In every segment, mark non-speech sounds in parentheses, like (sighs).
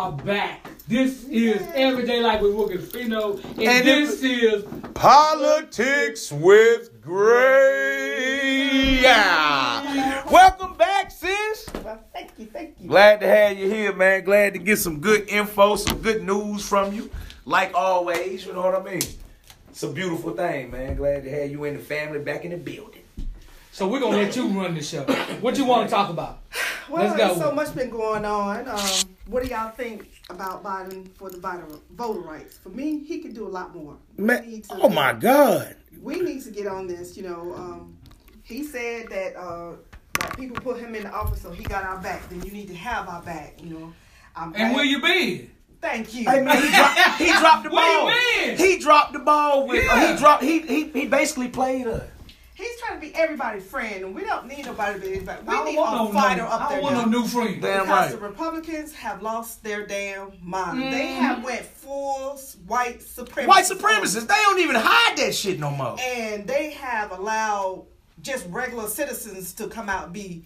are back. This is Everyday Life with Wilkins Pheno, and, And this is Politics with Grei. Yeah. Welcome back, sis. Well, thank you, thank you. Glad to have you here, man. Glad to get some good info, some good news from you. Like always, you know what I mean? It's a beautiful thing, man. Glad to have you and the family back in the building. So we're gonna let you run the show. What you want to talk about? (sighs) Well, Let's there's go. so much been going on. Um, what do y'all think about Biden for the voter, voter rights? For me, he could do a lot more. We Man, to- oh my God. We need to get on this. You know, um, he said that uh, that people put him in the office, so he got our back. Then you need to have our back. You know, I'm And glad- where you been? Thank you. Hey man, he dropped, he dropped the (laughs) Where you ball. He dropped the ball with. uh, he dropped. He he he basically played us. He's trying to be everybody's friend, and we don't need nobody to be everybody. We I don't need want a no, fighter no, up I there. don't want now. no new friends. Damn because right. the Republicans have lost their damn mind. They Mhm. have went full white supremacist. White supremacists. They don't even hide that shit no more. and they have allowed just regular citizens to come out and be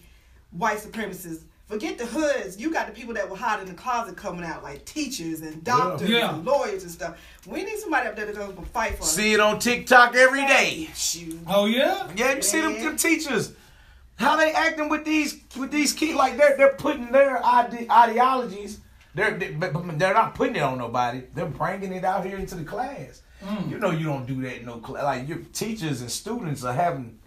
white supremacists. Forget the hoods. You got the people that were hide in the closet coming out, like teachers and doctors Yeah. and lawyers and stuff. We need somebody up there that's going to fight for us. See it on TikTok every day. Oh yeah. Yeah, you see them, Man. them teachers. How they acting with these with these kids like they're they're putting their ide- ideologies. They're they, but but they're not putting it on nobody. They're bringing it out here into the class. Mm. You know you don't do that in no class. Like your teachers and students are having,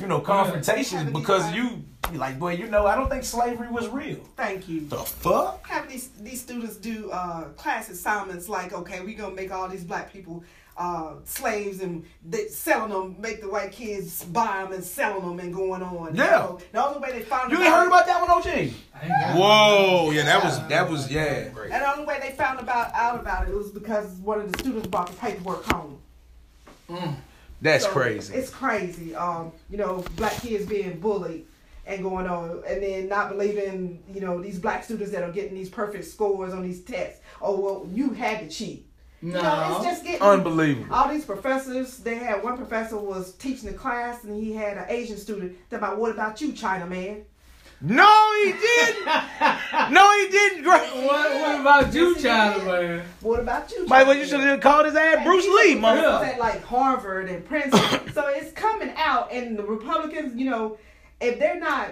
you know, confrontations Having because you you like, boy, you know, I don't think slavery was real. Thank you. The fuck? Have these these students do uh, class assignments like, okay, we're gonna make all these black people uh, slaves and they selling them, make the white kids buy them and selling them and going on. You Yeah. know, the only way they found You ain't heard about that one, OG? I Whoa, yeah, that was that was yeah. And the only way they found about out about it was because one of the students brought the paperwork home. Mm. That's So, crazy. It's crazy. Um, you know, black kids being bullied and going on, and then not believing, you know, these black students that are getting these perfect scores on these tests. Oh well, you had to cheat. No. You know, it's just getting Unbelievable. All these professors, they had one professor was teaching the class, and he had an Asian student. That about what about you, China man? No, he didn't. no, he didn't. Great. What, what about you, Yes, he China man? What about you? Might China well you should have called his ass And Bruce these Lee, are mother. professors at like Harvard and Princeton. (coughs) so it's coming out, and the Republicans, you know, if they're not,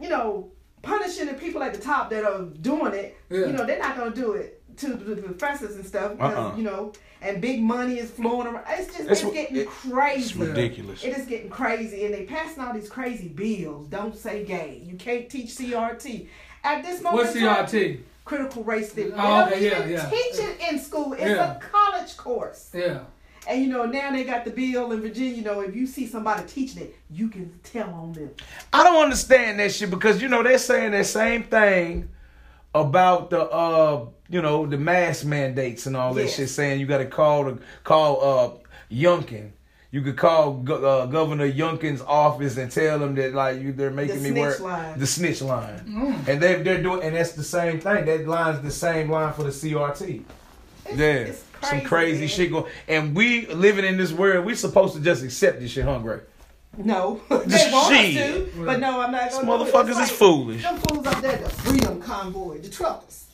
you know, punishing the people at the top that are doing it, Yeah. you know, they're not gonna do it to the professors and stuff because Uh-uh. you know, and big money is flowing around. It's just It's- it's, getting it- crazy. It's ridiculous. It is getting crazy, and they passing all these crazy bills. Don't say gay. You can't teach CRT. At this moment, What's in time, CRT? critical race theory. Oh, they don't okay, even yeah, yeah. teach it in school. It's Yeah. a college course. Yeah. And you know, now they got the bill in Virginia, you know, if you see somebody teaching it, you can tell on them. I don't understand that shit because you know they're saying that same thing about the uh you know the mask mandates and all that Yes. shit, saying you got to call the call uh Youngkin. You could call Go- uh, Governor Youngkin's office and tell them that like you they're making The me work snitch line. the snitch line, Mm. and they they're doing and that's the same thing. That line's the same line for the CRT. It's, Yeah, it's some crazy man. shit going. And we living in this world, we supposed to just accept this shit, huh, Greg? No, they want us to, but no, I'm not gonna. do it. motherfuckers It's is foolish. Them fools up there, the freedom convoy, the truckers.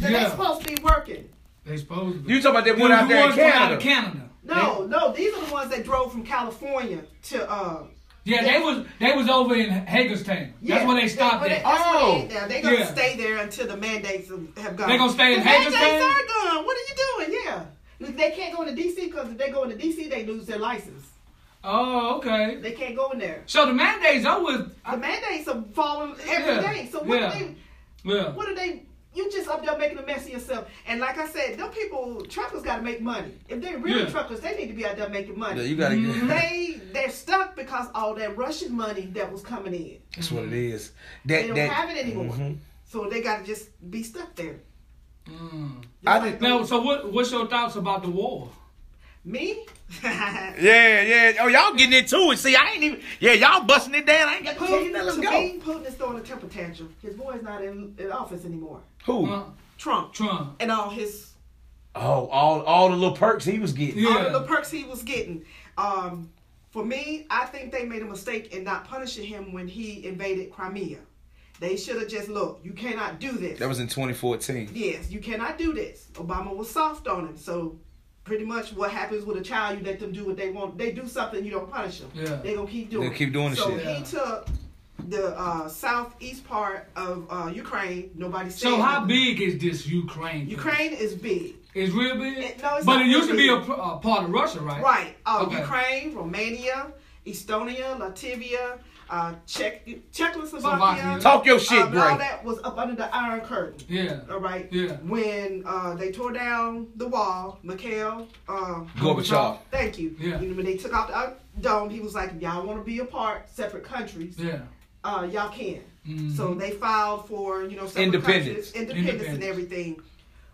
They're Yeah. supposed to be working. They supposed to be. You talking about that one out there in ones out Canada? of Canada. No, no, these are the ones that drove from California to. Uh, Yeah, they was they was over in Hagerstown. yeah, That's where they stopped where at. that's where Oh. they, yeah, they gonna Yeah. stay there until the mandates have gone. They gonna stay in the mandates Hagerstown? are gone. What are you doing? Yeah, they can't go into DC because if they go into DC, they lose their license. Oh, okay. They can't go in there. So the mandates are with. The mandates are falling every Yeah, day. So what yeah. are they? Yeah. What are they? You just up there making a mess of yourself. And like I said, them people, truckers got to make money. If they're really Yeah. truckers, they need to be out there making money. Yeah, you gotta Mhm. they they're stuck because all that Russian money that was coming in. That's what it is. They don't that. have it anymore. Mhm. So they got to just be stuck there. Mm. Just I like did- Now, so what? What's your thoughts about the war? Me. (laughs) Yeah, yeah. Oh, y'all getting into it. See, I ain't even. Yeah, y'all busting it down. I ain't got to tell you Putin, nothing. Let's to go. me, Putin is throwing a temper tantrum. His boy's not in, in office anymore. Who? Uh, Trump Trump. and all his Oh, all all the little perks he was getting. Yeah. all of the perks he was getting. Um, for me, I think they made a mistake in not punishing him when he invaded Crimea. They should have just look. You cannot do this. That was in 2014. Yes, you cannot do this. Obama was soft on him. So pretty much what happens with a child, you let them do what they want. They do something, you don't punish them. Yeah. They gonna keep doing. They'll keep doing the so shit. he took the uh, southeast part of uh, Ukraine. Nobody said. So how nothing. big is this Ukraine? thing? Ukraine is big. It's real big. It- no, it's but not it used to be a, a part of Russia, right? Right. Uh, Okay. Ukraine, Romania, Estonia, Latvia, uh, Czech, Czechoslovakia. Slovakia. Talk your shit, um, all that was up under the Iron Curtain. Yeah. All right. Yeah. When uh, they tore down the wall, Mikhail. Uh, Gorbachev. Thank you. Yeah. You know, when they took out the uh, dome, he was like, y'all want to be apart, separate countries, Yeah. uh, y'all can. Mhm. So they filed for, you know, separate Independence. countries, independence, and everything.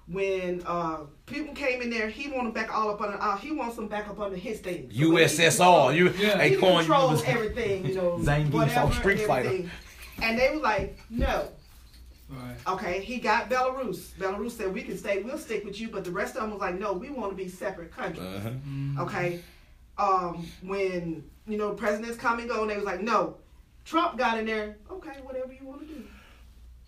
When uh, Putin came in there, he wanted back all up under, uh, he wants them back up under his thing. So he USSR. You Yeah. he calling you. was- everything, you know, (laughs) Zangief whatever, Street and Fighter. everything. And they were like, no. Right. Okay, he got Belarus. Belarus said we can stay, we'll stick with you, but the rest of them was like, no, we want to be separate countries. Uh-huh. Mhm. Okay, um, when you know presidents come and go, and they was like, no, Trump got in there. Okay, whatever you want to do,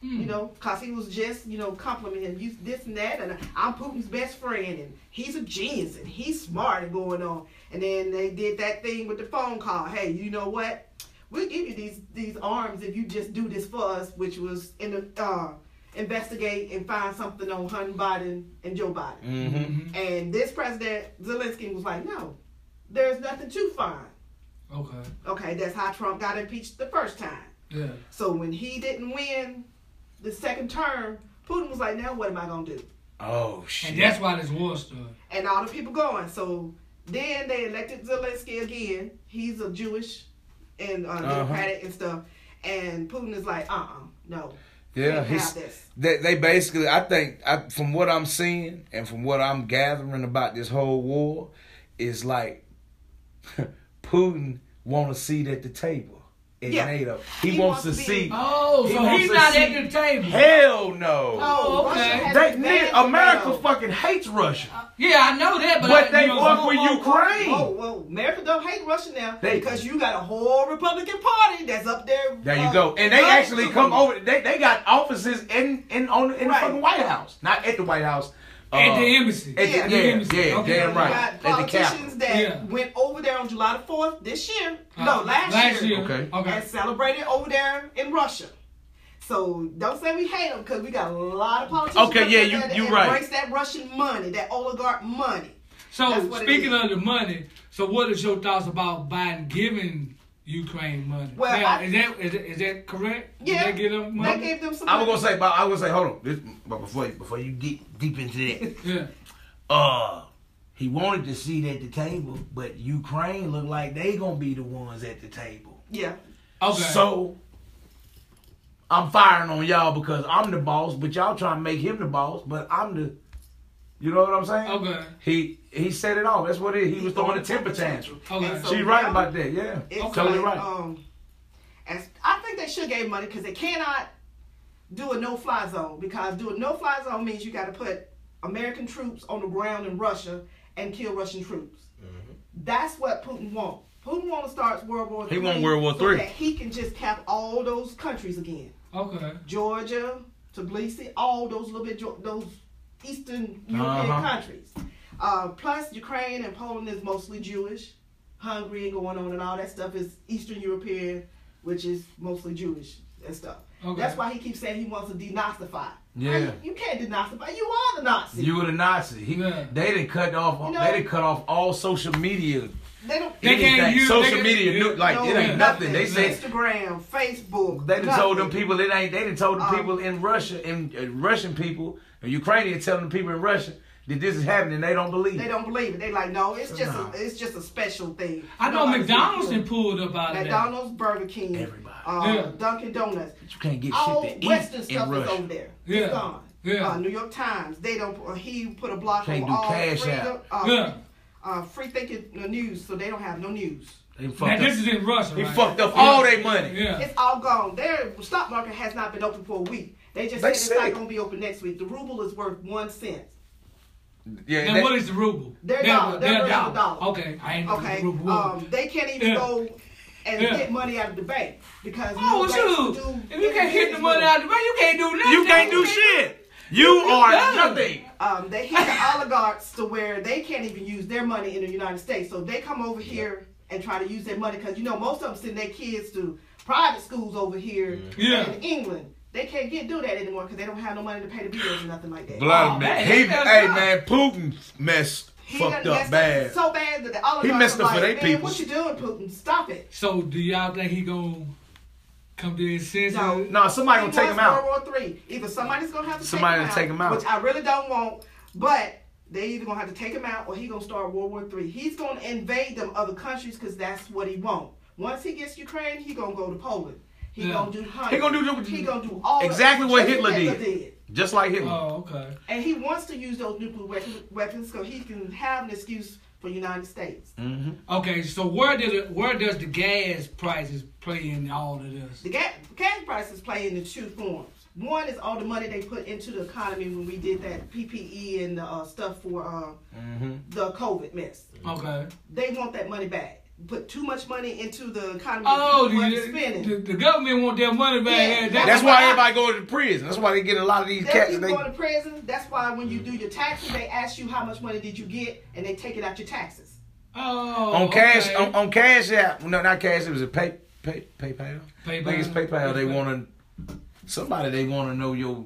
Hmm. you know, cause he was just you know complimenting him. you this and that, and I'm Putin's best friend, and he's a genius, and he's smart and going on. And then they did that thing with the phone call. Hey, you know what? We'll give you these these arms if you just do this for us, which was in the uh, investigate and find something on Hunter Biden and Joe Biden. Mm-hmm. Mhm. And this president Zelensky was like, no, there's nothing to find. Okay. Okay, that's how Trump got impeached the first time. Yeah. So when he didn't win the second term, Putin was like, now what am I gonna do? Oh shit. And that's why this war started. And all the people going. So then they elected Zelensky again. He's a Jewish and uh, Democratic and stuff. And Putin is like, uh, uh no, yeah, can't he's, have this. they they basically. I think I, from what I'm seeing and from what I'm gathering about this whole war, is like (laughs) Putin want a seat at the table in Yeah. NATO. He, He wants, wants to see. Oh, He so he's not see- at the table. Hell no. Oh, okay. Russia has They, nigga, America NATO. fucking hates Russia. Yeah, I know that, but, But I, they you know, fuck so- with Ukraine. Oh well, America don't hate Russia now They- because you got a whole Republican Party that's up there. There you uh, go. And they actually come over. They they got offices in in on in the fucking White House, not at the White House. At uh, the embassy. At Yeah. yeah, The yeah, embassy. yeah, Okay. damn You right. got At the politicians Capitol. that Yeah. went over there on July the fourth this year. Uh, no, last, last year. year. Okay. Okay. And celebrated over there in Russia. So don't say we hate them because we got a lot of politicians. Okay, yeah, there you- that you right. embrace that Russian money, that oligarch money. So That's what it speaking of the money, so what is your thoughts about Biden giving Ukraine money? Well, now, I- is that is that, is that correct? Yeah, Did they give them They money? gave them some. I was gonna say, but I was gonna say, hold on, this, but before before you deep deep into that, (laughs) yeah. uh, he wanted to seat at the table, but Ukraine look like they gonna be the ones at the table. Yeah. Okay. So I'm firing on y'all because I'm the boss, but y'all trying to make him the boss, but I'm the. You know what I'm saying? okay. He he said it all. That's what it is. He was throwing a temper tantrum. Okay. So She's right about that. Yeah, It's totally like, right. Um, as I think they should give money because they cannot do a no-fly zone because do a no-fly zone means you got to put American troops on the ground in Russia and kill Russian troops. Mm-hmm. That's what Putin wants. Putin wants to start World War. He III want World War so that he can just cap all those countries again. Okay. Georgia, Tbilisi, all those little bit those Eastern European Uh-huh. countries. Uh, plus, Ukraine and Poland is mostly Jewish. Hungary and going on and all that stuff is Eastern European, which is mostly Jewish and stuff. Okay. That's why he keeps saying he wants to denazify. Yeah. How You, you can't denazify. You are the Nazi. You were the Nazi. He, Yeah. They didn't cut off. You know- they didn't cut off all social media. they don't. They can't use- social they media. can't- new- like no, it ain't nothing. They say Instagram, Facebook. they done told them people it ain't. They done told the Um, people in Russia, in uh, Russian people, and Ukrainian telling the people in Russia that this is happening. They don't believe. They don't believe it. They like, no, it's just No. a, it's just a special thing. I know Nobody's McDonald's gonna pulled up out of that. McDonald's, Burger King, Everybody. uh, Yeah. Dunkin' Donuts. But you can't get All shit to Western eat in stuff is over there. Yeah. It's gone. Yeah. Uh, New York Times. They don't. Uh, he put a block Can't on do all cash free, out. uh, Yeah. uh, free thinking uh, news, so they don't have no news. They Now fucked this is in Russia. He right? fucked up Yeah. all their money. Yeah. It's all gone. Their stock market has not been open for a week. They just They said it's not going to be open next week. The ruble is worth one cent. Yeah. Now that- what is the ruble? Their Their- dollar. Their their version of dollar. Okay, I ain't Okay. the ruble. Um, they can't even Yeah. go and Yeah. get money out of the bank because you Oh, know, shoot. do If you can't hit the money out of the bank, you can't do nothing. You can't do shit. You are done. nothing. um, they hit the (laughs) oligarchs to where they can't even use their money in the United States. So they come over here and try to use their money because you know most of them send their kids to private schools over here Yeah. in England. They can't get do that anymore because they don't have no money to pay the bills or nothing like that. Blood Oh, man. man, He, he hey up. man, Putin messed He fucked up messed bad. so bad that the oligarchs messed are up for like, they man, peoples." what you doing, Putin? Stop it. So do y'all think he gonna come to his senses? No. No, somebody He gonna take him wants out. World War Three. Either somebody's gonna have to Somebody take, to him take him out. which I really don't want. But they either gonna have to take him out or he gonna start World War Three. He's gonna invade them other countries because that's what he want. Once he gets Ukraine, he gonna go to Poland. He Yeah. gonna do Hungary. He gonna do- He gonna do all Exactly what just Hitler did. Just like Hitler. Oh, okay. And he wants to use those nuclear weapons, weapons so he can have an excuse for the United States. hmm Okay, so where did it, where does the gas prices play in all of this? The gas, gas prices play in the two forms. One is all the money they put into the economy when we did that PPE and the uh, stuff for uh, hmm the COVID mess. Okay. They want that money back. Put too much money into the economy. Oh, people the, spending. the, the government want their money back. Yeah, Yeah, That's why everybody go to prison. That's why they get a lot of these Them cats. people They, going to prison. That's why when you do your taxes, they ask you how much money did you get, and they take it out your taxes. Oh, on cash, okay. on, on cash app. No, not cash. It was a pay, pay, PayPal. I think it's PayPal. PayPal. They want to somebody. They want to know your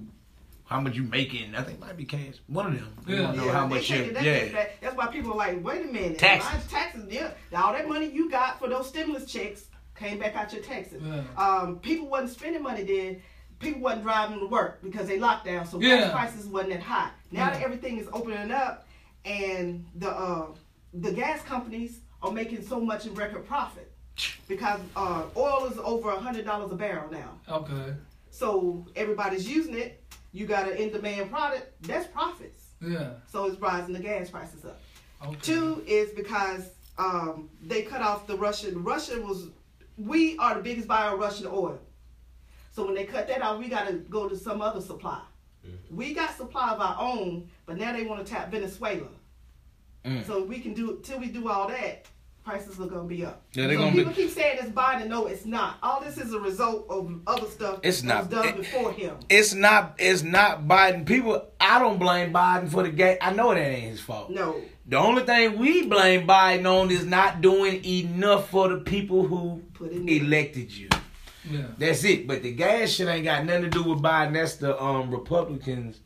how much you making. I think it might be cash. One of them. They Yeah. want to know how much you. it- that Yeah. That's why people are like, wait a minute, Taxes. my taxes, yeah, all that money you got for those stimulus checks came back out your taxes. Yeah. Um, people wasn't spending money then. People wasn't driving to work because they locked down, so Yeah. gas prices wasn't that high. Now that everything is opening up, and the uh, the gas companies are making so much in record profit (sniffs) because uh, oil is over a hundred dollars a barrel now. Okay. So everybody's using it. You got an in-demand product. That's profits. Yeah. So it's rising the gas prices up. Okay. Two is because um, they cut off the Russian. Russia was, we are the biggest buyer of Russian oil. So when they cut that off, we got to go to some other supply. We got supply of our own, but now they want to tap Venezuela. Mm. So we can do till we do all that, prices are gonna be up. Yeah, they so gonna be- people keep saying it's Biden. No, it's not. All this is a result of other stuff It's that not. was done It- before him. It's not. It's not Biden. People. I don't blame Biden for the game. I know that ain't his fault. No, The only thing we blame Biden on is not doing enough for the people who Put in elected you. Yeah. That's it. But the gas shit ain't got nothing to do with Biden. That's the um Republicans'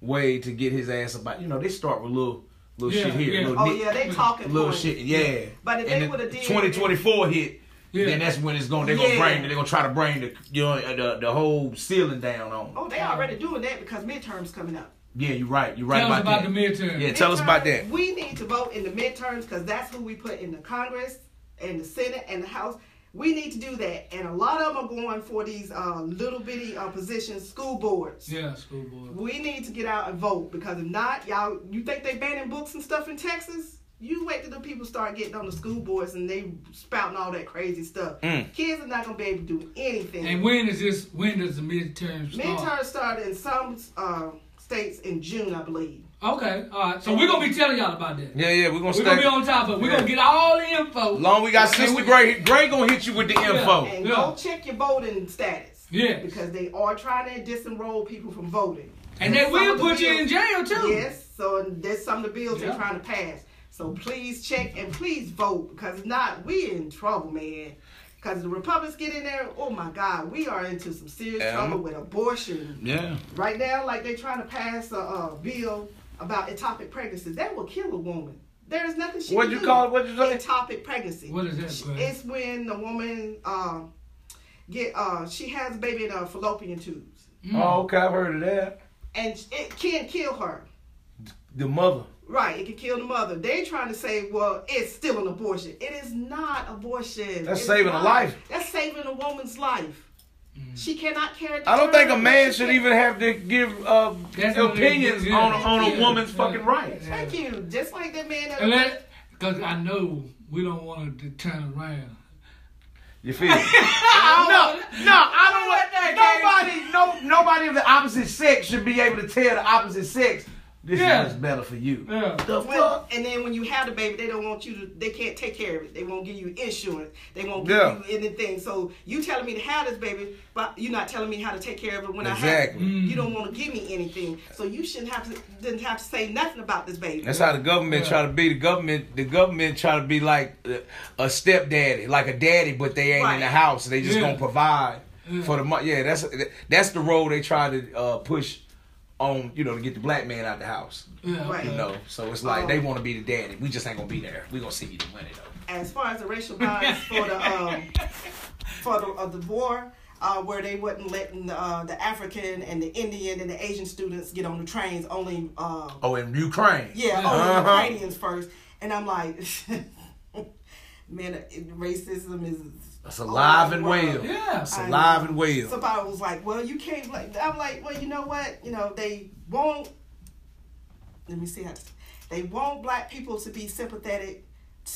way to get his ass about. You know, they start with little little Yeah, shit here, yeah. little oh nit- yeah, they talking little points. shit. Yeah. But if and they would have did 2024 hit, Yeah. then that's when it's going. They're gonna bring. They're gonna try to bring the you know the the whole ceiling down on. Oh, they already doing that because midterms coming up. Yeah, you're right. You're right Tell us about, about that. the midterm. Yeah. Tell us about that. We need to vote in the midterms because that's who we put in the Congress and the Senate and the House. We need to do that, and a lot of them are going for these uh, little bitty uh, positions, school boards. Yeah, school board. We need to get out and vote because if not, y'all, you think they banning books and stuff in Texas? You wait till the people start getting on the school boards and they spouting all that crazy stuff. Mm. Kids are not gonna be able to do anything. And when is this? When does the midterm start? Midterms start in some uh, states in June, I believe. Okay, all right. So we're gonna be telling y'all about that. Yeah, yeah. We're gonna We're stay. gonna be on top of it. We're Yeah. gonna get all the info. Long we got And Sister we- Grei. Grei gonna hit you with the info. And Yeah. go check your voting status. Yeah. Because they are trying to disenroll people from voting. And they will of the put you bills- in jail too. Yes, so there's some of the bills Yeah. they're trying to pass. So please check and please vote because if not, we in trouble, man. Because the Republicans get in there, oh my God, we are into some serious Yeah. trouble with abortion. Yeah. Right now, like they're trying to pass a, uh bill about ectopic pregnancy. That will kill a woman. There is nothing she What'd you do. call it? What'd you say? Ectopic pregnancy. What is that, Sh- It's when the woman um, get uh, she has a baby in uh, fallopian tubes, Mm. Oh, okay. I've heard of that. and it can kill her. The mother. Right, it can kill the mother. They trying to say, well, it's still an abortion. It is not abortion. That's It's saving a life. That's saving a woman's life. She cannot carry. I don't think a man should can- even have to give uh, That's what they opinions do, on on a woman's Yeah. fucking rights. Yeah. Thank you. Just like that man. That And let, cause I know we don't want to turn around. You feel? me? (laughs) no, no, I don't want that. nobody. No, nobody of the opposite sex should be able to tell the opposite sex This Yeah. is better for you. Yeah. The When- fuck? and then when you have the baby, they don't want you to. They can't take care of it. They won't give you insurance. They won't give Yeah. you anything. So you telling me to have this baby, but you're not telling me how to take care of it when I have Exactly. it. Mm. You don't want to give me anything. So you shouldn't have to. Didn't have to say nothing about this baby. That's how the government Yeah. try to be. The government, the government try to be like a a stepdaddy, like a daddy, but they ain't in the house. They just Yeah. gonna provide Yeah. for the money. Yeah, that's that's the role they try to uh, push on. You know, to get the black man out the house. Yeah. Right. You know, so it's like Um, they want to be the daddy. We just ain't gonna be there. We gonna see you the money though. as far as the racial bias for the um, (laughs) for the uh, the war, uh, where they wasn't letting uh, the African and the Indian and the Asian students get on the trains, only uh, Oh, in Ukraine. yeah, Yeah. only Uh-huh. Ukrainians first, and I'm like, (laughs) man, racism is It's alive oh, and all over the world. well. Yeah. It's I alive and well. Somebody was like, "Well, you can't." Like, I'm like, "Well, you know what? You know, they won't." Let me see how. To, they want black people to be sympathetic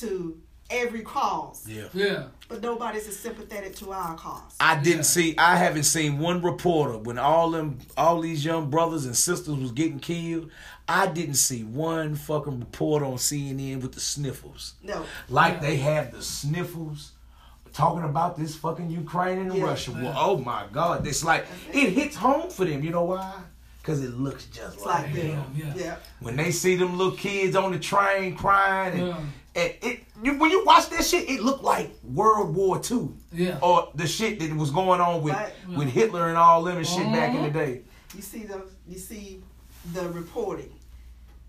to every cause, Yeah. Yeah. but nobody's as sympathetic to our cause. I didn't Yeah. see. I haven't seen one reporter when all them, all these young brothers and sisters was getting killed. I didn't see one fucking reporter on CNN with the sniffles, no, like Yeah. they have the sniffles, talking about this fucking Ukraine and the Yeah. Russia war. Yeah. Oh my God! It's like it hits home for them. You know why? Because it looks just it's like like them. them. Yeah. Yeah. When they see them little kids on the train crying, and, Yeah. and it you, when you watch that shit, it looked like World War Two Yeah. or the shit that was going on with Right. with Hitler and all them and shit back in the Mhm. day. You see the you see the reporting.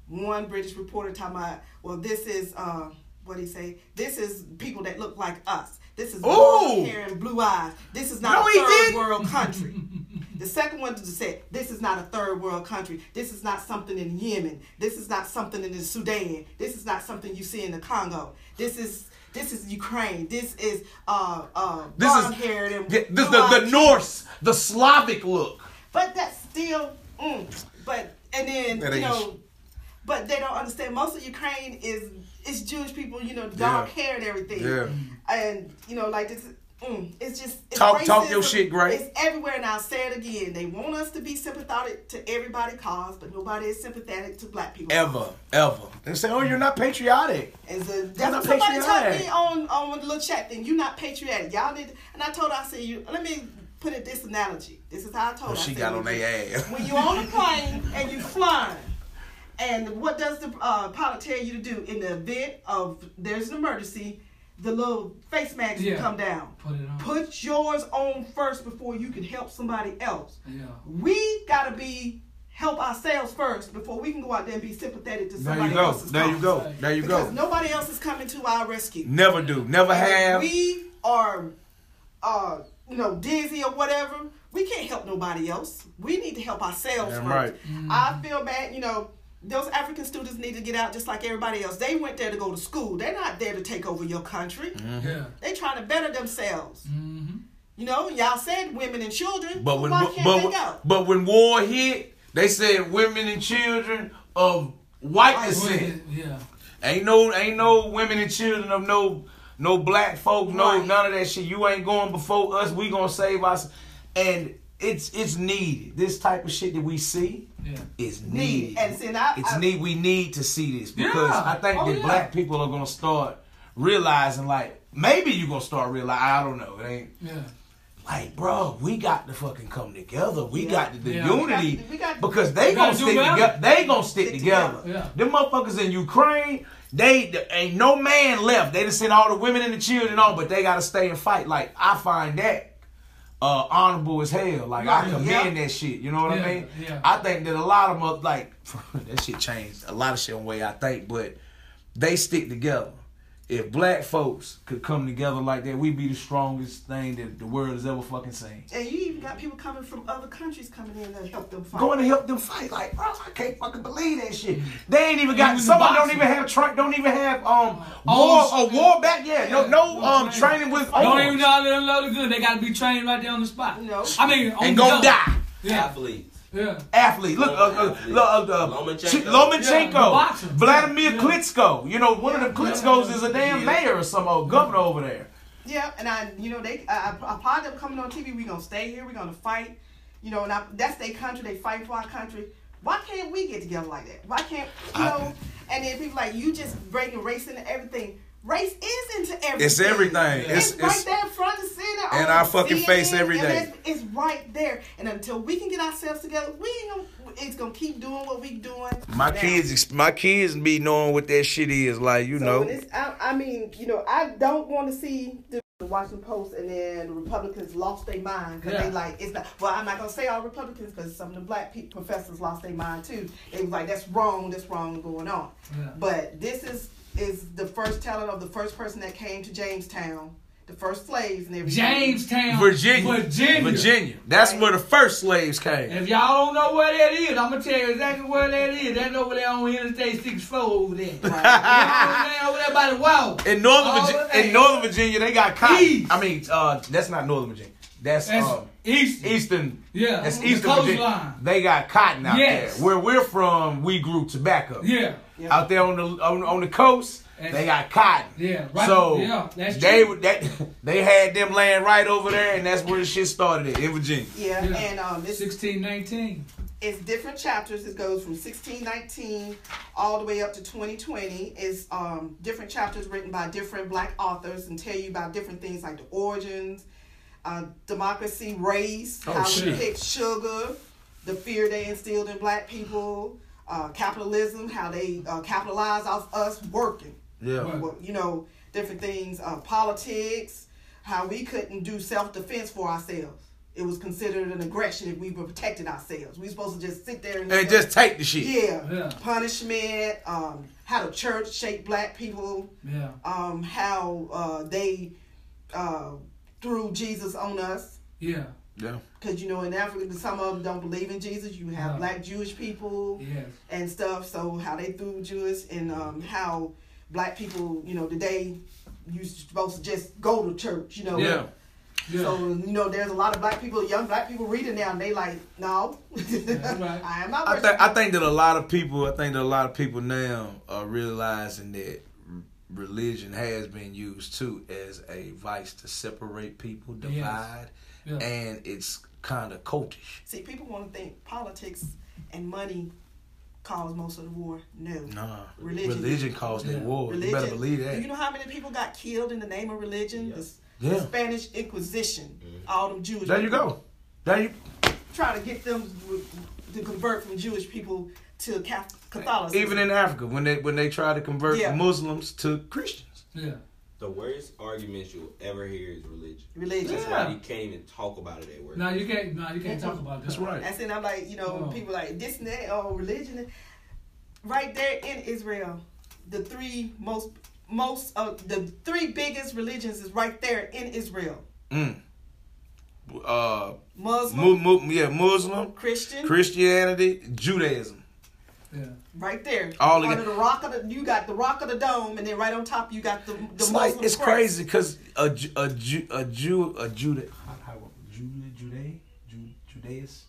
One British reporter talking about, well, this is uh, what he say? This is people that look like us. This is blonde hair and blue eyes. This is not No, a third world (laughs) country. the second one just said, this is not a third world country. This is not something in Yemen. This is not something in the Sudan. This is not something you see in the Congo. This is this is Ukraine. This is uh uh This is haired and the, the, blue-eyed the Norse, the Slavic look. but that's still, mm, but and then That you know, but they don't understand. Most of Ukraine is is Jewish people, you know, dark Yeah. hair and everything, Yeah. And you know, like this. Mm, it's just it's Talk- talk your shit, Grei. It's everywhere, and I'll say it again. They want us to be sympathetic to everybody cause, but nobody is sympathetic to black people. Ever, ever. They say, "Oh, you're not patriotic." And so not that's what somebody told me on on the little chat thing. You're not patriotic. Y'all need. And I told her, I said, you. Let me put it this analogy. This is how I told Oh, her. I she said, got when on you- their ass. when you're on a (laughs) plane and you're flying, and what does the uh, pilot tell you to do in the event of there's an emergency? The little face mask Yeah. will come down. Put it on. Put yours on first before you can help somebody else. Yeah. We gotta be help ourselves first before we can go out there and be sympathetic to somebody There somebody you go. else's There you cause. go. There you Because go. nobody else is coming to our rescue. Never do. Never And if have. we are, uh, you know, dizzy or whatever, we can't help nobody else. We need to help ourselves Damn first. right. I feel bad, you know. Those African students need to get out just like everybody else. They went there to go to school. They're not there to take over your country. Mm-hmm. Yeah. They trying to better themselves. Mm-hmm. You know, y'all said women and children. But when why but, can't but, they go? but when war hit, they said women and children of white White descent. Yeah. Ain't no ain't no women and children of no no black folks, no Right. none of that shit. You ain't going before us. We gonna save us. And it's it's needed. This type of shit that we see Yeah. is Need. needed. And see, I, it's I, need. We need to see this because Yeah. I think Oh, that yeah. black people are gonna start realizing like maybe you're gonna start realizing. I don't know. It ain't Yeah. like, bro, we got to fucking come together. We Yeah. got to, the Yeah. unity We got- we got- because they gonna stick together. They gonna stick, Stick together. together. Them motherfuckers in Ukraine, they th- ain't no man left. They done sent all the women and the children on, but they gotta stay and fight. Like I find that uh honorable as hell. Like I commend Yeah. that shit. You know what Yeah, I mean? yeah. I think that a lot of them like (laughs) that shit changed a lot of shit on the way I think, but they stick together. If black folks could come together like that, we'd be the strongest thing that the world has ever fucking seen. and you even got people coming from other countries coming in to help them fight. Going to help them fight, like bro, I can't fucking believe that shit. They ain't even got. Even Some of them don't even have. Tra- don't even have um Oh, war a war back. Yeah, no Yeah, no no um training. training with Don't arms. even know how to unload the gun. They gotta be trained right there on the spot. No. I mean, on and the gonna die. Yeah. athletes. Yeah. Athlete, look, uh, uh, Athlete. look, uh, uh, Lomachenko. Lomachenko, Yeah. Vladimir Yeah. Klitschko. You know, one of them Yeah. Klitschkos is a damn Yeah. mayor or some old governor over there. Yeah, and I, you know, they, I, I applaud them coming on TV. We gonna stay here. We gonna fight. You know, and I, that's their country. They fight for our country. Why can't we get together like that? Why can't you I- know? And then people like you just breaking race and everything. Race is into everything. It's everything. It's, It's, right it's there, front and center. And our fucking CNN, face every day. It's, it's right there. And until we can get ourselves together, we ain't gonna. It's gonna keep doing what we doing. my now. kids. My kids be knowing what that shit is. Like you So know. it's, I, I mean, you know, I don't want to see the Washington Post and then the Republicans lost their mind because Yeah. they like it's not. Well, I'm not gonna say all Republicans because some of the black pe- professors lost their mind too. They was like, that's wrong, that's wrong going on. Yeah. But this is is the first telling of the first person that came to Jamestown, the first slaves and everything. Jamestown, Virginia. Virginia. Virginia. That's Right. where the first slaves came. If y'all don't know where that is, I'm gonna tell you exactly where that is. That's over there on Interstate 64 over there. (laughs) You know what I'm saying? over there by the wall. In Northern All Virginia, in Northern Virginia, they got cotton. East. I mean, uh, that's not Northern Virginia. That's, That's um, east. Eastern. Yeah, That's the Eastern Virginia. coastline. They got cotton out Yes. there. Where we're from, we grew tobacco. Yeah, Yeah. Out there on the on, on the coast, That's- they got cotton. yeah, right. So yeah, that's they true. that (laughs) they had them land right over there, and that's where the shit started at in Virginia. Yeah, Yeah. and um, this 1619. it's different chapters. It goes from 1619 all the way up to 2020. It's um, different chapters written by different black authors and tell you about different things like the origins, uh, democracy, race, Oh, how shit. we picked sugar, the fear they instilled in black people, uh, capitalism, how they uh, capitalize off us working Yeah. Right. you know, different things, uh, politics, how we couldn't do self defense for ourselves. It was considered an aggression if we were protecting ourselves. We supposed to just sit there and, And just take the shit. yeah, Yeah. punishment. Um, how the church shaped black people. Yeah, Um, how uh, they threw Jesus on us. yeah, Yeah. Because you know, in Africa, some of them don't believe in Jesus. You have Yeah. black Jewish people yes. and stuff. So how they threw Jewish and um, how black people, you know, today you're supposed to just go to church, you know. Yeah. Yeah. So you know, there's a lot of black people, young black people reading now, and they like, no, right. (laughs) I am not. I worshiping think I think that a lot of people, I think that a lot of people now are realizing that r- religion has been used too as a vice to separate people, divide, Yeah. and it's kind of cultish. See, people want to think politics and money cause most of the war. No, Nah, Religion. religion, caused the war. religion. You better believe that. Do you know how many people got killed in the name of religion? Yeah. The, s- Yeah. the Spanish Inquisition, mm-hmm. all them Jewish. There you go. There you. Trying to get them to convert from Jewish people to Cath- Catholicism. Even in Africa, when they when they try to convert Yeah. Muslims to Christians. Yeah. The worst arguments you'll ever hear is religion. religion. That's Yeah. why you can't even talk about it at work. No, you can't. No, you can't talk about that. That's right. That's it. I'm like, you know, Oh. people like this and that, oh, religion. Right there in Israel, the three most most of the three biggest religions is right there in Israel. Mm. Uh, Muslim, mu- mu- yeah, Muslim, Christian, Christianity, Judaism. Yeah. right there. All under the rock of the you got the rock of the dome, and then right on top you got the the It's Muslim like it's crazy because a a Jew a Jew a Juda how, how Juda Jude Ju,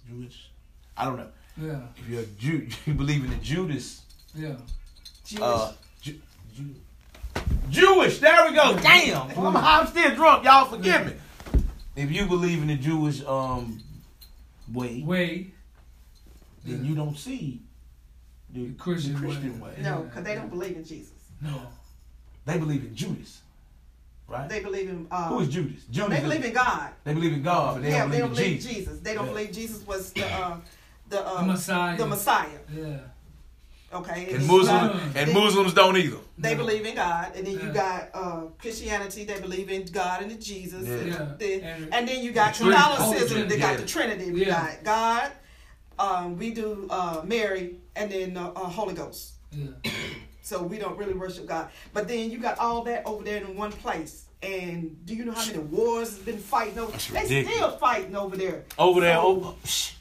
Jewish I don't know Yeah. if you're a Jew (laughs) you believe in the Judas Yeah. Jewish. uh Ju, Ju, Jewish there we go damn I'm, I'm still drunk y'all forgive me if you believe in the Jewish um way Way. then you don't see the, The Christian the Christian way. way. no, because they don't believe in Jesus. No. They believe in Judas, right? They believe in uh, Who is Judas? Judas. they believe in God. They believe in God, but they yeah, don't they believe don't in believe Jesus. Jesus. They don't Yeah. believe Jesus was the uh, the uh, The Messiah. The Messiah. Yeah. Okay. And you Muslims got- and they- Muslims don't either. They No. believe in God, and then you got uh, Christianity. They believe in God and in Jesus, Yeah. and, Yeah. the- And- and then you got The Trinity. Catholicism. They got Yeah. the Trinity. We Yeah. got God. Um, we do uh, Mary, and then uh, uh, Holy Ghost. Yeah. (clears throat) So we don't really worship God. But then you got all that over there in one place. And do you know how many wars has been fighting over? That's They ridiculous. still fighting over there. Over there, So- over. Psh,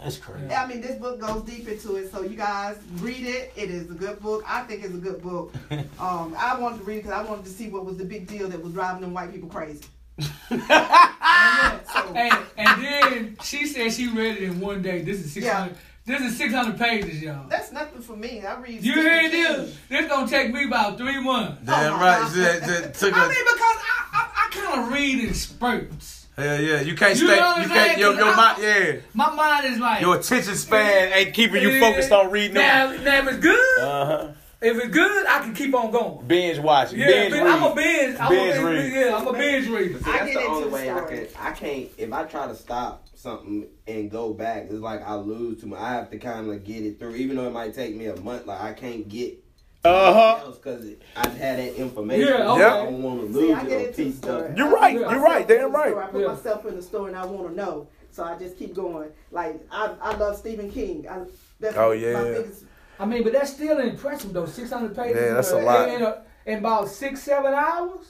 That's crazy. I mean, this book goes deep into it, so you guys read it. It is a good book. I think it's a good book. (laughs) Um, I wanted to read it because I wanted to see what was the big deal that was driving them white people crazy. So, (laughs) And, and then she said she read it in one day. This is six hundred. This is six hundred pages, y'all. that's nothing for me. I read. You Stephen hear King. this? This gonna take me about three months. Damn Oh right. God. That, that took (laughs) I a, mean, because I I, I kind of read in spurts. Yeah, yeah, you can't You stay. know what You I'm can't. saying? Your, 'Cause your I- mind, yeah. My mind is like Your attention span ain't keeping you focused on reading. Now, now if it's good, Uh huh. If it's good, I can keep on going. Binge watching. Yeah, binge bin- read. I'm a binge. I'm Binge a binge read. Yeah, I'm a binge reader. See, I that's get the into only the way I story. can. I can't. If I try to stop something and go back, it's like I lose too much. I have to kind of get it through, even though it might take me a month. Like I can't get. Uh huh. Because I've had that information. Yeah, okay. I don't want to See, lose I get or into the story. up. You're right. I You're right. Damn right. story. I put Yeah. myself in the story and I want to know. So I just keep going. Like I, I love Stephen King. I, that's Oh, my yeah. biggest. I mean, but that's still impressive though. 600 pages. Yeah, that's a in- lot. In, a- in about six, seven hours.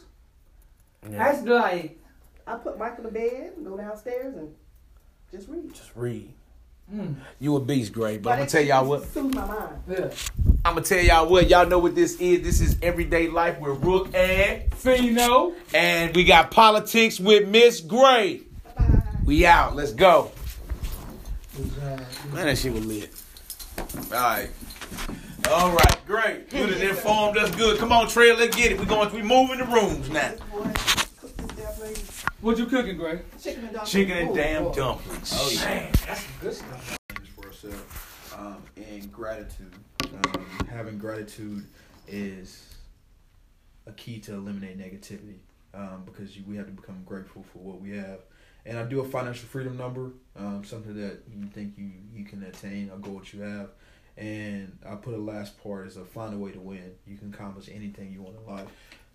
That's like, I put Michael to bed, go downstairs, and just read. Just read. mm, You a beast, Great. But But I'm gonna tell y'all what. Soothe my mind. yeah. I'm gonna tell y'all what. Y'all know what this is. This is everyday life with Rook and Pheno. and we got politics with Miss Grei. Bye. We out. Let's go. Man, that shit was lit. All right. All right, great. You done informed That's good. Come on, Trey, let's get it. We're going. We moving the rooms now. This boy cooked this damn lady What you cooking, Grei? chicken and dumplings. Chicken and damn dumplings. Oh man, that's good stuff. things for ourselves um, and gratitude. Um, having gratitude is a key to eliminate negativity um, because you, we have to become grateful for what we have. And I do a financial freedom number, um, something that you think you, you can attain, a goal that you have. And I put a last part is a find a way to win. You can accomplish anything you want in life.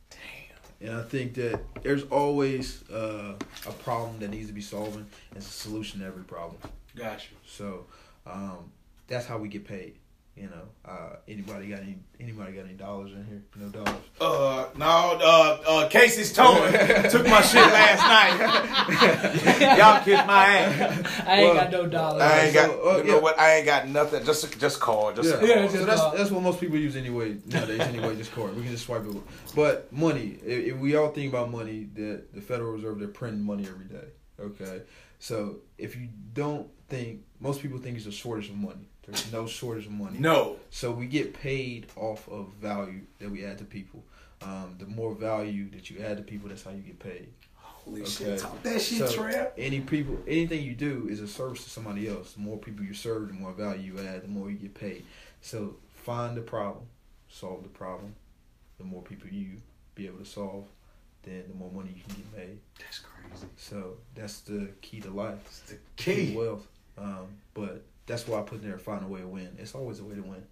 Damn. And I think that there's always uh, a problem that needs to be solved. and There's a solution to every problem. Gotcha. So um, that's how we get paid. You know, uh, anybody got any anybody got any dollars in here? No dollars. Uh, no, uh, uh, Casey's towing. (laughs) Took my shit last night. (laughs) Y'all kissed my ass. I ain't Well, got no dollars. I ain't got, So, uh, you know what? I ain't got nothing. Just, just call. Just Yeah, call. Yeah, so just that's call. that's what most people use anyway nowadays. Anyway, just card. We can just swipe it. But money, if, if we all think about money, the the Federal Reserve they're printing money every day. Okay, so if you don't think, most people think it's a shortage of money. There's no shortage of money. No. So we get paid off of value that we add to people. Um, the more value that you add to people, that's how you get paid. Holy Okay. shit. Talk that shit, So, Trev. Any people, anything you do is a service to somebody else. The more people you serve, the more value you add, the more you get paid. So find the problem, solve the problem. The more people you be able to solve, then the more money you can get made. That's crazy. So that's the key to life, It's the key key. to wealth. Um, but that's why I put in there find a way to win. It's always a way to win.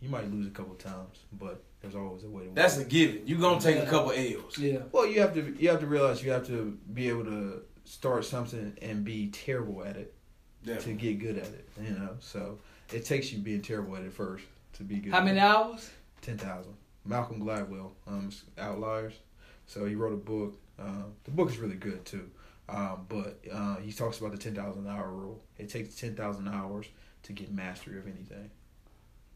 You might lose a couple times, but there's always a way to win. That's a given. You're gonna take a couple L's. Yeah. Well, you have to you have to realize you have to be able to start something and be terrible at it to get good at it. You know, so it takes you being terrible at it first to be good. How many hours? Ten thousand. Malcolm Gladwell, um, Outliers. So he wrote a book. Um, the book is really good too. Um, but uh, he talks about the ten thousand hour rule. It takes ten thousand hours to get mastery of anything.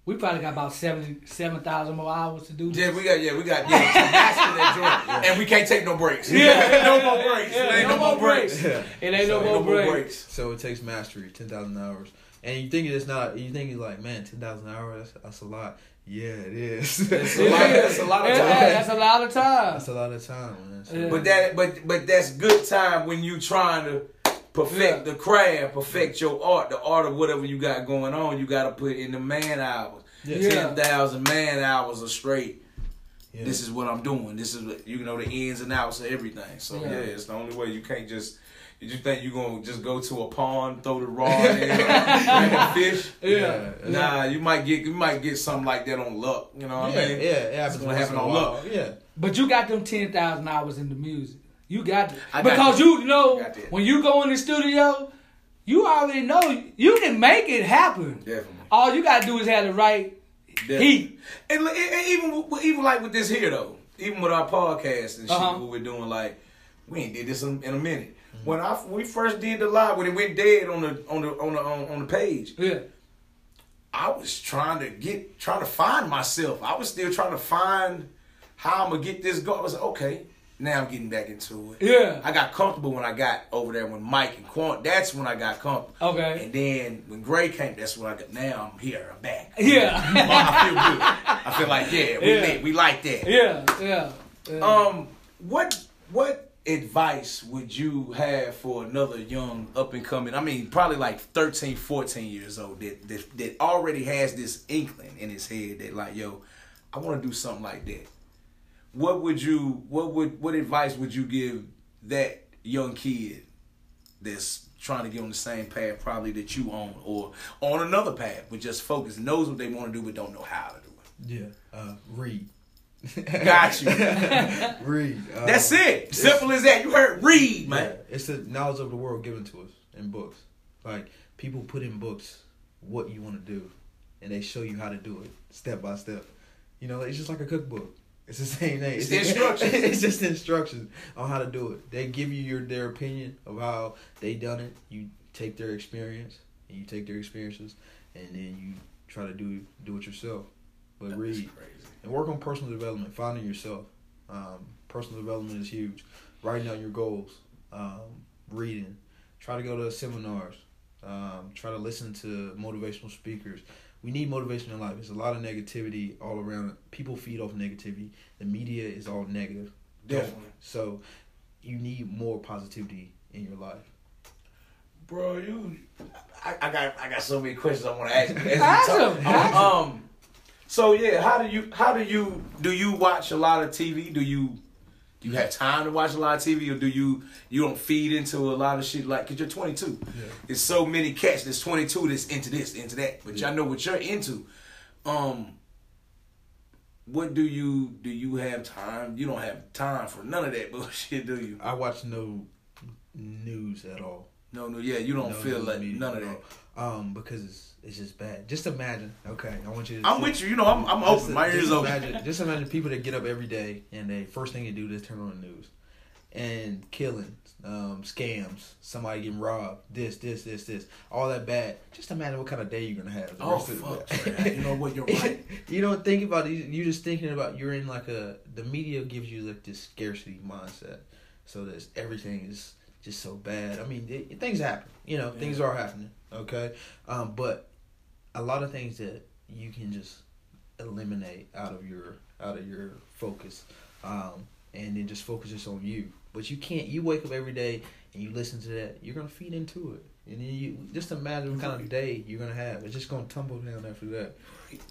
We probably got about 70 7,000 more hours to do this. Yeah, we got yeah, we got yeah, master that joint, (laughs) and we can't take no breaks. Yeah. (laughs) no more breaks. Yeah, There ain't no no, more more breaks. Yeah. (laughs) It ain't no, So, more no more break. breaks. So it takes mastery, ten thousand hours. And you think it's not? You think it's like, man, ten thousand hours? That's, that's a lot. Yeah, it is. That's a lot. That's a lot of time. that's a lot of time. That's a lot of time, Yeah. But that, but but that's good time when you're trying to perfect Yeah. the craft, perfect your art, the art of whatever you got going on. You got to put in the man hours. Yeah. Ten thousand man hours are straight. Yeah. This is what I'm doing. This is what, you know the ins and outs of everything. So Yeah. yeah, it's the only way. You can't just. You just think you gonna just go to a pond, throw the (laughs) rod in, bring a fish? Yeah. Nah, you might get you might get something like that on luck. You know what yeah, I mean? yeah, it happens. It's gonna happen on luck. Yeah, But you got them 10,000 hours in the music. You got it. I got Because you know, I got that. when you go in the studio, you already know you can make it happen. Definitely. All you got to do is have the right Definitely. heat. And, and even even like with this here though, even with our podcast and shit, Uh-huh. what we're doing, like we ain't did this in, in a minute. When I we first did the live, when it went dead on the on the on the on, on the page, Yeah. I was trying to get trying to find myself. I was still trying to find how I'm gonna get this going. I was like, okay, now I'm getting back into it. Yeah. I got comfortable when I got over there with Mike and Quan. That's when I got comfortable. Okay. And then when Gray came, that's when I got. Now I'm here. I'm back. Yeah. (laughs) I feel good. I feel like yeah, we Yeah. lit. We like that. yeah. Yeah. yeah. Um, what what advice would you have for another young up and coming? I mean, probably like 13, 14 years old that that, that already has this inkling in his head that like, yo, I want to do something like that. What would you? What would? What advice would you give that young kid that's trying to get on the same path probably that you own or on another path but just focus knows what they want to do but don't know how to do it Yeah. Uh, read. got you (laughs) read. Uh, that's it simple as that you heard read man Yeah, it's the knowledge of the world given to us in books. Like people put in books what you want to do, and they show you how to do it step by step. You know, it's just like a cookbook. It's the same thing. It's (laughs) the instructions. it's just instructions on how to do it. They give you your their opinion of how they done it. You take their experience and you take their experiences, and then you try to do do it yourself. But That's read crazy. and work on personal development, finding yourself. Um, personal development is huge. Writing down your goals, um, reading, try to go to seminars, um, try to listen to motivational speakers. We need motivation in life. There's a lot of negativity all around. People feed off negativity. The media is all negative. Definitely. So you need more positivity in your life. bro you I, I got I got so many questions I want to ask you Ask talk. them, ask them. um so yeah how do you how do you do you watch a lot of TV do you do you have time to watch a lot of TV or do you you don't feed into a lot of shit like because you're 22 Yeah. There's so many cats that's 22 that's into this, into that. But Yeah. y'all know what you're into. Um, what do you do? You have time? You don't have time for none of that (laughs) bullshit, do you? I watch no news at all. No, no, yeah, you don't No feel like media none of at that. Um, because it's it's just bad. Just imagine. Okay, I want you to. I'm with you. You know, I'm I'm open. My ears open. Imagine, just imagine people that get up every day and they first thing they do is turn on the news, and killing, um, scams, somebody getting robbed, this, this, this, this, all that bad. Just imagine what kind of day you're gonna have. the Oh rest of the fuck! You know what? You're (laughs) right. you don't think about it. You're just thinking about you're in like a the media gives you like this scarcity mindset, so that everything is just so bad. I mean, it, things happen. You know, things are happening. Okay, um, but a lot of things that you can just eliminate out of your out of your focus, um, and then just focus just on you. But you can't. You wake up every day and you listen to that. You're gonna feed into it, and then you just imagine what kind of day you're gonna have. It's just gonna tumble down after that.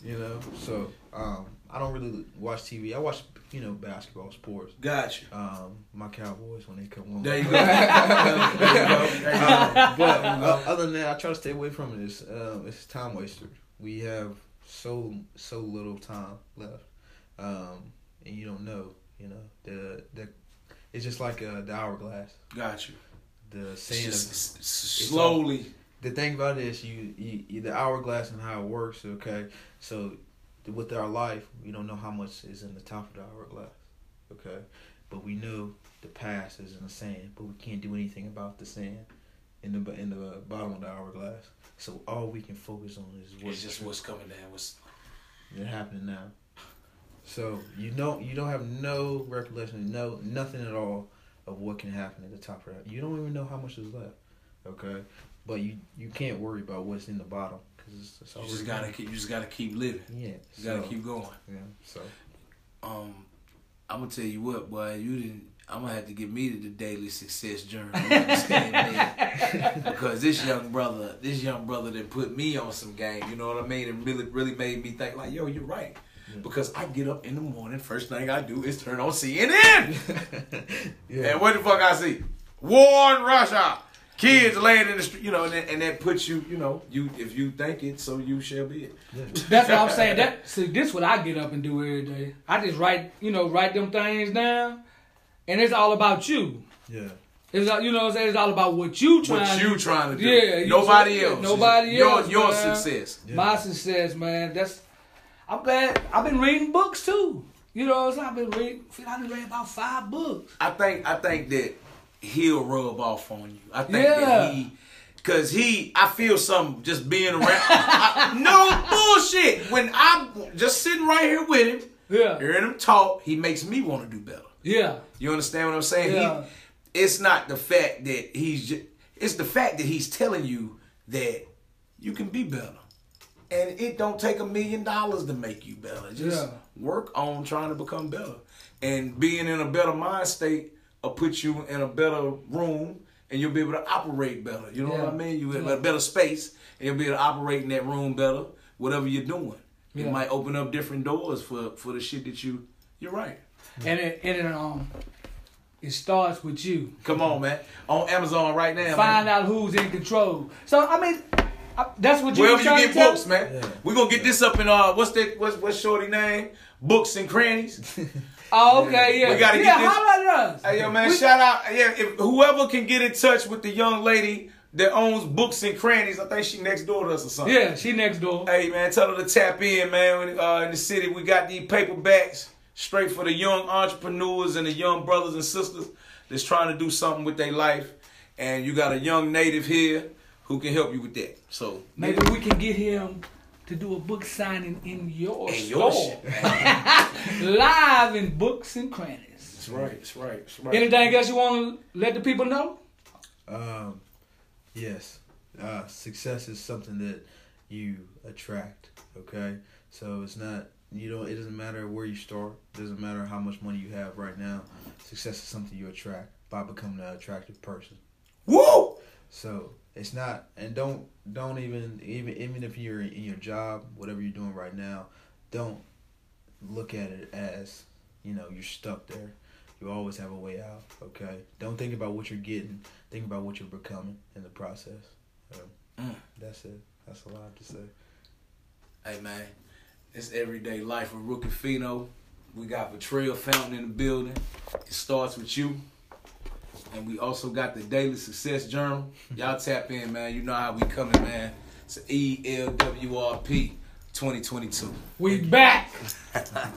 You know. So um, I don't really watch TV. I watch you know basketball, sports. Gotcha. Um, my Cowboys when they come on. There you go. (laughs) there you go. There you go. Um, but uh, other than that, I try to stay away from it. It's, um, it's time waster. We have so so little time left, um, and you don't know. You know the the it's just like uh, the hourglass. Gotcha. The It's saying just of, s- s- slowly. The thing about it is you, you, you the hourglass and how it works. Okay, so with our life, we don't know how much is in the top of the hourglass. Okay, but we know the past is in the sand, but we can't do anything about the sand in the in the bottom of the hourglass. So all we can focus on is It's what's just what's coming down. What's It's happening now. So you don't you don't have no recollection, no nothing at all of what can happen at the top of that. You don't even know how much is left. Okay, but you you can't worry about what's in the bottle because it's, it's you just gotta keep. You just gotta keep living. yeah. You gotta keep going. yeah. So um, I'm gonna tell you what, boy, you didn't. I'm gonna have to get me to the daily success journey. You understand me? (laughs) because this young brother, this young brother, that put me on some game. You know what I mean? And really, really made me think like, yo, you're right. Yeah. Because I get up in the morning, first thing I do is turn on CNN. (laughs) yeah. And what the fuck I see? War in Russia. Kids laying in the street, you know, and that, and that puts you, you know, you if you think it, so you shall be it. That's what I'm saying. That see, this what I get up and do every day. I just write, you know, write them things down, and it's all about you. yeah. It's all, you know what I'm saying. It's all about what you trying. What you to, trying to do? Yeah, nobody try- else. nobody your, else, Your man. success. Yeah. My success, man. That's. I'm glad. I've been reading books too. You know what I'm saying? I've been reading. I I've been reading about five books. I think I think that he'll rub off on you. I think Yeah. that he cause he I feel something just being around I, no bullshit. When I'm just sitting right here with him, Yeah. hearing him talk, he makes me want to do better. Yeah. You understand what I'm saying? Yeah. He, it's not the fact that he's just, it's the fact that he's telling you that you can be better. And it don't take a million dollars to make you better. Just Yeah. work on trying to become better. And being in a better mind state or put you in a better room and you'll be able to operate better. You know what I mean? You in Yeah. a better space and you'll be able to operate in that room better, whatever you're doing. It Yeah. might open up different doors for for the shit that you you're right. And it, and it, um, it starts with you. Come on, man. On Amazon right now. Find man. out who's in control. So I mean, I, that's what you Wherever you get books, man. Yeah. We're gonna get this up in uh what's that what's what's shorty name? Books and crannies. (laughs) Oh, okay, yeah. We gotta yeah, get this- holla at us. Hey yo man, shout out yeah, if whoever can get in touch with the young lady that owns books and crannies, I think she next door to us or something. Yeah, she next door. Hey man, tell her to tap in, man. Uh, in the city, we got these paperbacks straight for the young entrepreneurs and the young brothers and sisters that's trying to do something with their life. And you got a young native here who can help you with that. So Maybe we can get him to do a book signing in your In your store. (laughs) Live in Books and Crannies. That's right. That's right. That's right. Anything else you want to let the people know? Um, yes, uh, success is something that you attract. Okay, so it's not you don't. It doesn't matter where you start. It doesn't matter how much money you have right now. Success is something you attract by becoming an attractive person. Woo! So it's not, and don't don't even even even if you're in your job, whatever you're doing right now, don't look at it as you know you're stuck there. You always have a way out. Okay, don't think about what you're getting. Think about what you're becoming in the process. So, Mm. That's it. That's all I have to say. Hey man, it's everyday life with Rook & Pheno. We got Vatrell Fountain in the building. It starts with you. And we also got the Daily Success Journal. Y'all (laughs) tap in, man. You know how we coming, man. It's E L W R P 2022. We back. (laughs)